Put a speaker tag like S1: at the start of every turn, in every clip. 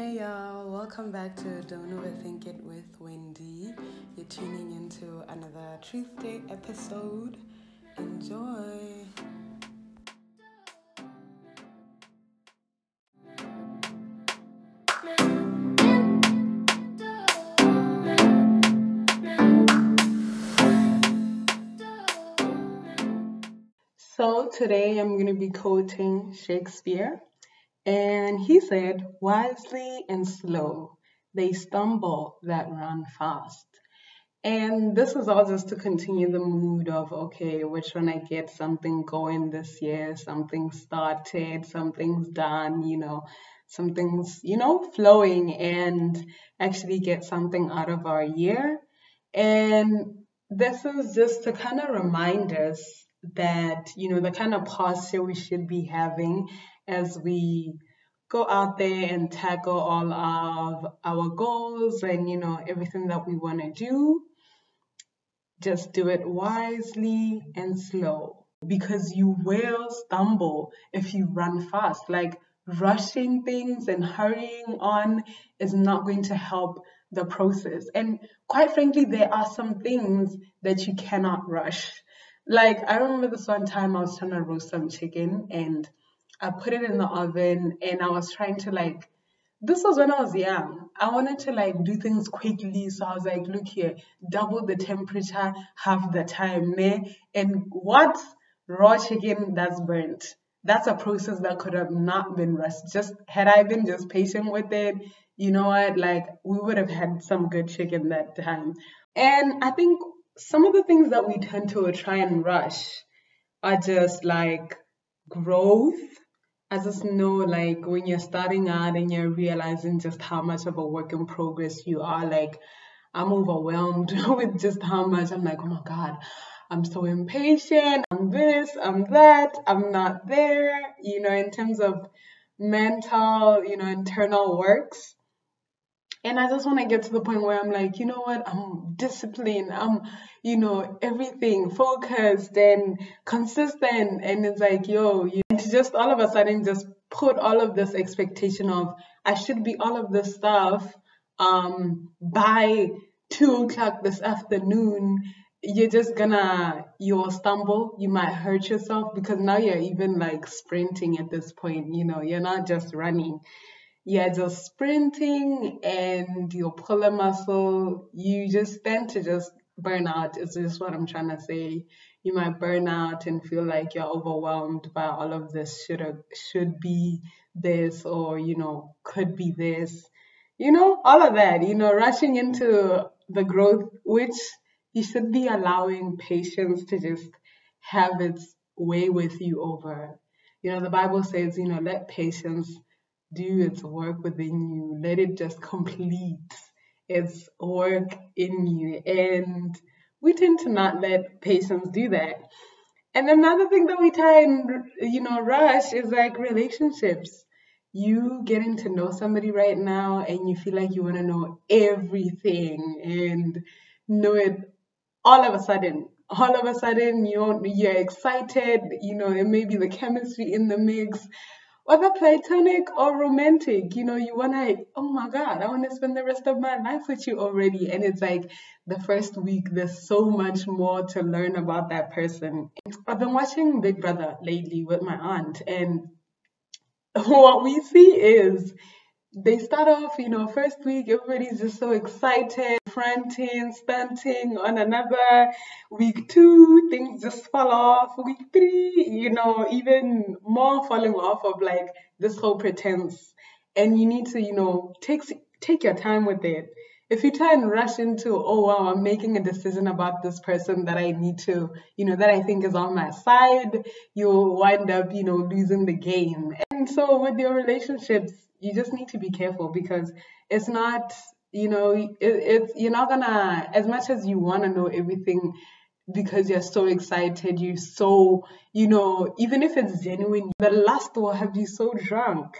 S1: Hey y'all, welcome back to Don't Overthink It with Wendy. You're tuning into another Truth Day episode. Enjoy. So today I'm going to be quoting Shakespeare. And he said, wisely and slow, they stumble that run fast. And this is all just to continue the mood of, okay, we're trying to get something going this year, something started, something's done, you know, something's, you know, flowing and actually get something out of our year. And this is just to kind of remind us that, you know, the kind of posture we should be having as we go out there and tackle all of our goals and, you know, everything that we want to do. Just do it wisely and slow because you will stumble if you run fast. Like rushing things and hurrying on is not going to help the process. And quite frankly, there are some things that you cannot rush. Like I remember this one time I was trying to roast some chicken and I put it in the oven and I was trying to like this was when I was young. I wanted to like do things quickly. So I was like, look here, double the temperature, half the time. Ne? And what raw chicken that's burnt. That's a process that could have not been rushed. Just had I been just patient with it, you know what, like we would have had some good chicken that time. And I think some of the things that we tend to try and rush are just like growth I just know like when you're starting out and you're realizing just how much of a work in progress you are, like I'm overwhelmed with just how much I'm like, oh my God, I'm so impatient. I'm this, I'm that, I'm not there, you know, in terms of mental, you know, internal works. And I just want to get to the point where I'm like, you know what, I'm disciplined, I'm, you know, everything focused and consistent. And it's like, yo, you and to just all of a sudden just put all of this expectation of I should be all of this stuff um by two o'clock this afternoon you're just gonna you'll stumble you might hurt yourself because now you're even like sprinting at this point you know you're not just running. You're just sprinting and you'll pull muscle. You just tend to just burn out is just what i'm trying to say you might burn out and feel like you're overwhelmed by all of this should should be this or you know could be this. You know all of that you know rushing into the growth which you should be allowing patience to just have its way with you over. You know the bible says you know let patience do its work within you. Let it just complete its work in you. And we tend to not let patience do that. And another thing that we try and you know rush is like relationships. You getting to know somebody right now and you feel like you want to know everything and know it all of a sudden. All of a sudden you're you're excited, you know, it may be the chemistry in the mix, whether platonic or romantic, you know, you want to, oh my God, I want to spend the rest of my life with you already. And it's like the first week, there's so much more to learn about that person. I've been watching Big Brother lately with my aunt, and what we see is they start off, you know, first week, everybody's just so excited, fronting, stunting on another. Week two, things just fall off. Week three, you know, even more falling off of like this whole pretense. And you need to, you know, take take your time with it. If you try and rush into, oh wow, I'm making a decision about this person that I need to, you know, that I think is on my side, you'll wind up, you know, losing the game. And so with your relationships, you just need to be careful because it's not you know it, it's you're not gonna as much as you want to know everything because you're so excited you're so you know even if it's genuine the lust will have you so drunk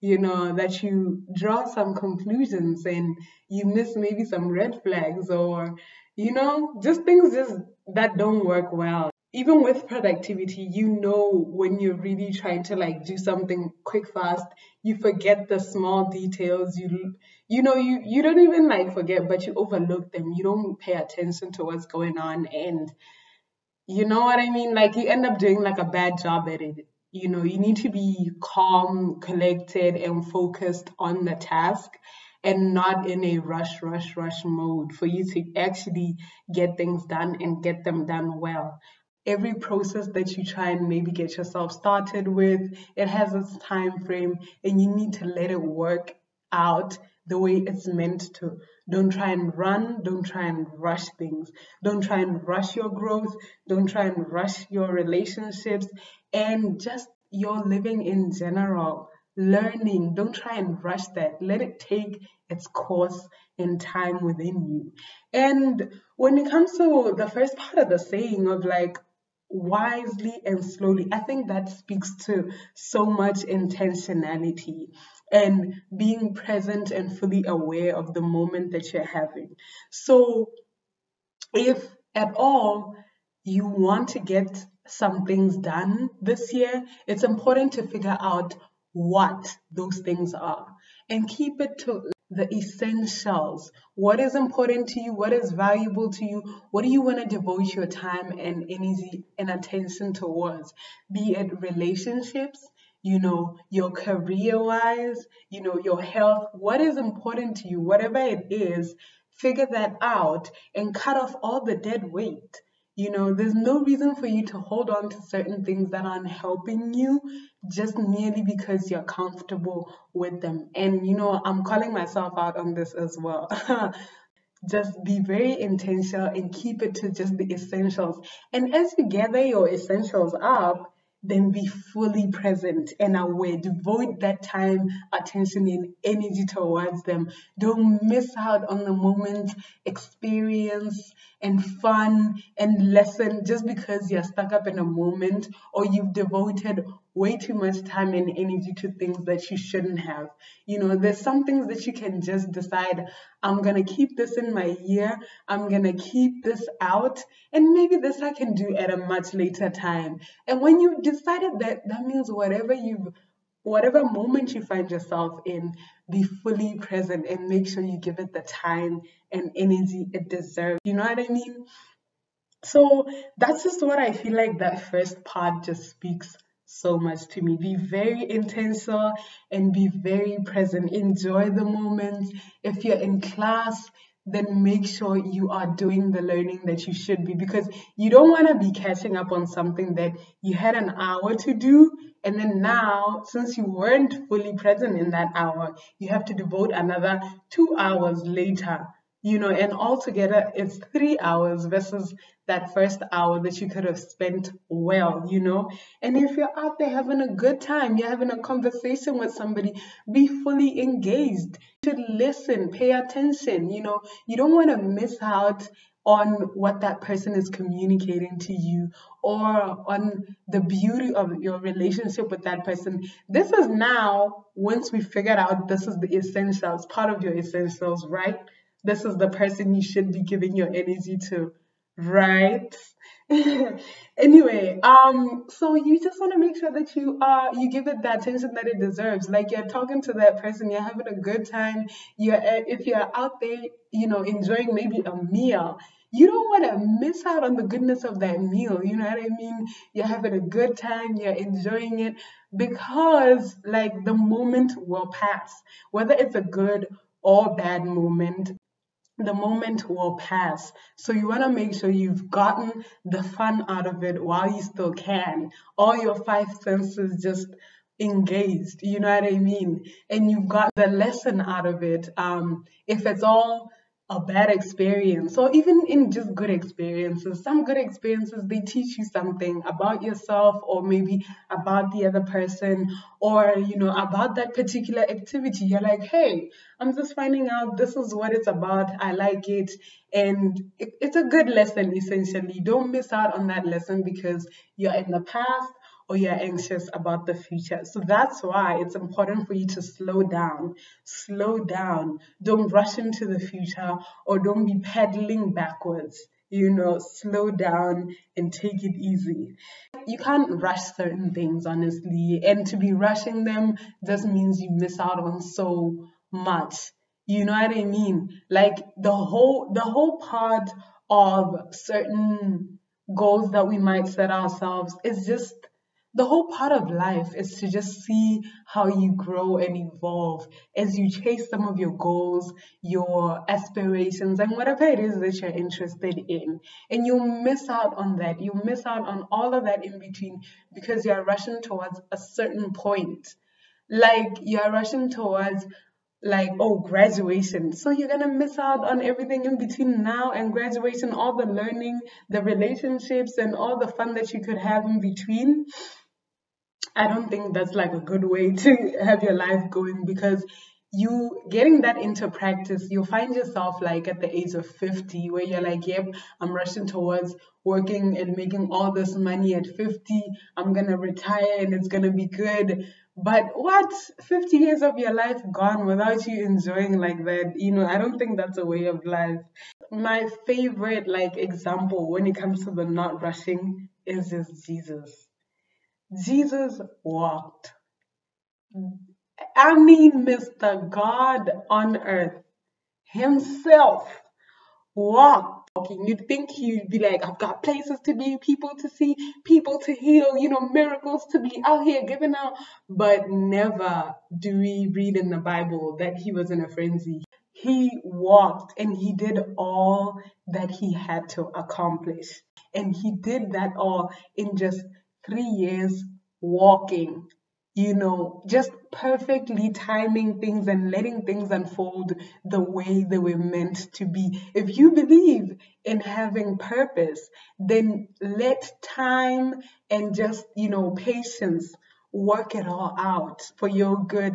S1: you know that you draw some conclusions and you miss maybe some red flags or you know just things just that don't work well even with productivity, you know when you're really trying to like do something quick, fast, you forget the small details. You you know you you don't even like forget, but you overlook them. You don't pay attention to what's going on, and you know what I mean. Like you end up doing like a bad job at it. You know you need to be calm, collected, and focused on the task and not in a rush, rush, rush mode for you to actually get things done and get them done well every process that you try and maybe get yourself started with it has its time frame and you need to let it work out the way it's meant to. Don't try and run don't try and rush things. Don't try and rush your growth don't try and rush your relationships and just your living in general learning. Don't try and rush that. Let it take its course in time within you. And when it comes to the first part of the saying of like wisely and slowly. I think that speaks to so much intentionality and being present and fully aware of the moment that you're having. So, if at all you want to get some things done this year, it's important to figure out what those things are and keep it to the essentials. What is important to you? What is valuable to you? What do you want to devote your time and energy and attention towards? Be it relationships, you know, your career wise, you know, your health. What is important to you? Whatever it is, figure that out and cut off all the dead weight. You know, there's no reason for you to hold on to certain things that aren't helping you just merely because you're comfortable with them. And, you know, I'm calling myself out on this as well. just be very intentional and keep it to just the essentials. And as you gather your essentials up, then be fully present and aware. Devote that time, attention, and energy towards them. Don't miss out on the moment, experience, and fun and lesson just because you're stuck up in a moment or you've devoted way too much time and energy to things that you shouldn't have. You know, there's some things that you can just decide, I'm going to keep this in my ear, I'm going to keep this out, and maybe this I can do at a much later time. And when you've decided that, that means whatever you've whatever moment you find yourself in, be fully present and make sure you give it the time and energy it deserves. You know what I mean? So that's just what I feel like that first part just speaks so much to me. Be very intentional and be very present. Enjoy the moments. If you're in class, then make sure you are doing the learning that you should be because you don't want to be catching up on something that you had an hour to do. And then now, since you weren't fully present in that hour, you have to devote another two hours later you know, and altogether it's three hours versus that first hour that you could have spent well, you know. And if you're out there having a good time, you're having a conversation with somebody, be fully engaged. You should listen, pay attention, you know. You don't want to miss out on what that person is communicating to you or on the beauty of your relationship with that person. This is now, once we figured out this is the essentials, part of your essentials, right? This is the person you should be giving your energy to, right? anyway, um, so you just want to make sure that you uh you give it the attention that it deserves. Like you're talking to that person, you're having a good time. You're if you're out there, you know, enjoying maybe a meal. You don't want to miss out on the goodness of that meal. You know what I mean? You're having a good time, you're enjoying it because like the moment will pass. Whether it's a good or bad moment, the moment will pass. So you want to make sure you've gotten the fun out of it while you still can. All your five senses just engaged, you know what I mean? And you've got the lesson out of it. Um, if it's all a bad experience or even in just good experiences. Some good experiences they teach you something about yourself or maybe about the other person or you know about that particular activity. You're like hey i'm just finding out this is what it's about. I like it. And it, it's a good lesson essentially. Don't miss out on that lesson because you're in the past or you're anxious about the future. So that's why it's important for you to slow down. Slow down. Don't rush into the future or don't be pedaling backwards. you know, slow down and take it easy. You can't rush certain things, honestly, and to be rushing them just means you miss out on so much. You know what I mean? Like the whole the whole part of certain goals that we might set ourselves is just the whole part of life is to just see how you grow and evolve as you chase some of your goals, your aspirations, and whatever it is that you're interested in. And you'll miss out on that. You'll miss out on all of that in between because you're rushing towards a certain point. Like you're rushing towards like oh graduation so you're gonna miss out on everything in between now and graduation all the learning the relationships and all the fun that you could have in between I don't think that's like a good way to have your life going because you getting that into practice, you'll find yourself like at the age of 50 where you're like, yep, I'm rushing towards working and making all this money at 50. I'm going to retire and it's going to be good. But what? 50 years of your life gone without you enjoying like that? You know, I don't think that's a way of life. My favorite like example when it comes to the not rushing is just Jesus Jesus walked. I mean, Mr. God on earth himself walked. You'd think he'd be like, I've got places to be, people to see, people to heal, you know, miracles to be out here giving out. But never do we read in the Bible that he was in a frenzy. He walked and he did all that he had to accomplish. And he did that all in just three years walking, you know, just perfectly timing things and letting things unfold the way they were meant to be. If you believe in having purpose, then let time and just, you know, patience work it all out for your good.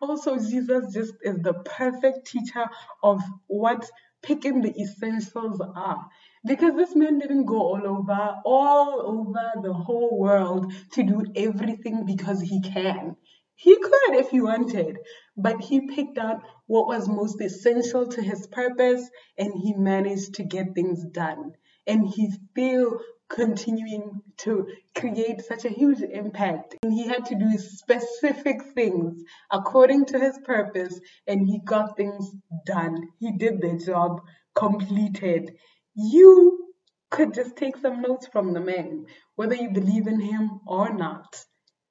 S1: Also, Jesus just is the perfect teacher of what picking the essentials are. Because this man didn't go all over, all over the whole world to do everything because he can. He could if he wanted, but he picked out what was most essential to his purpose and he managed to get things done. And he's still continuing to create such a huge impact. And he had to do specific things according to his purpose and he got things done. He did the job completed you could just take some notes from the man, whether you believe in him or not.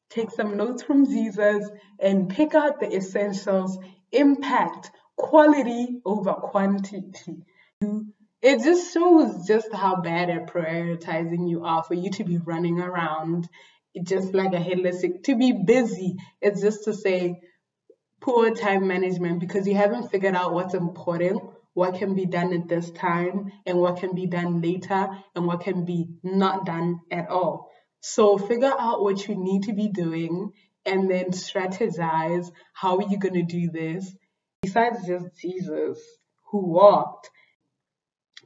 S1: Take some notes from Jesus and pick out the essentials, impact, quality over quantity. It just shows just how bad at prioritizing you are for you to be running around just like a headless to be busy. It's just to say poor time management because you haven't figured out what's important what can be done at this time and what can be done later and what can be not done at all. So figure out what you need to be doing and then strategize how are you going to do this. Besides just Jesus who walked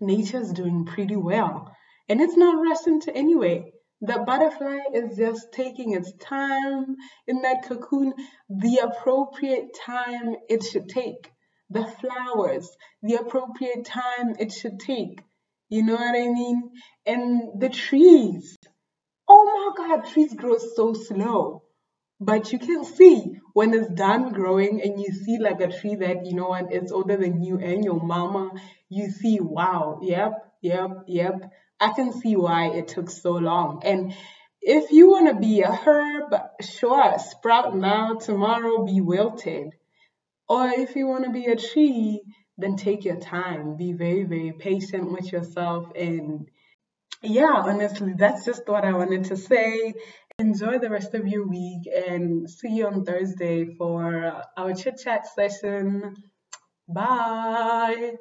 S1: nature's doing pretty well. And it's not rushing to anyway. The butterfly is just taking its time in that cocoon. The appropriate time it should take the flowers, the appropriate time it should take. You know what I mean? And the trees. Oh my God, trees grow so slow. But you can see when it's done growing and you see like a tree that, you know what, it's older than you and your mama, you see, wow, yep, yep, yep. I can see why it took so long. And if you want to be a herb, sure, sprout now, tomorrow be wilted. Or if you want to be a tree, then take your time. Be very, very patient with yourself. And yeah, honestly, that's just what I wanted to say. Enjoy the rest of your week and see you on Thursday for our chit chat session. Bye.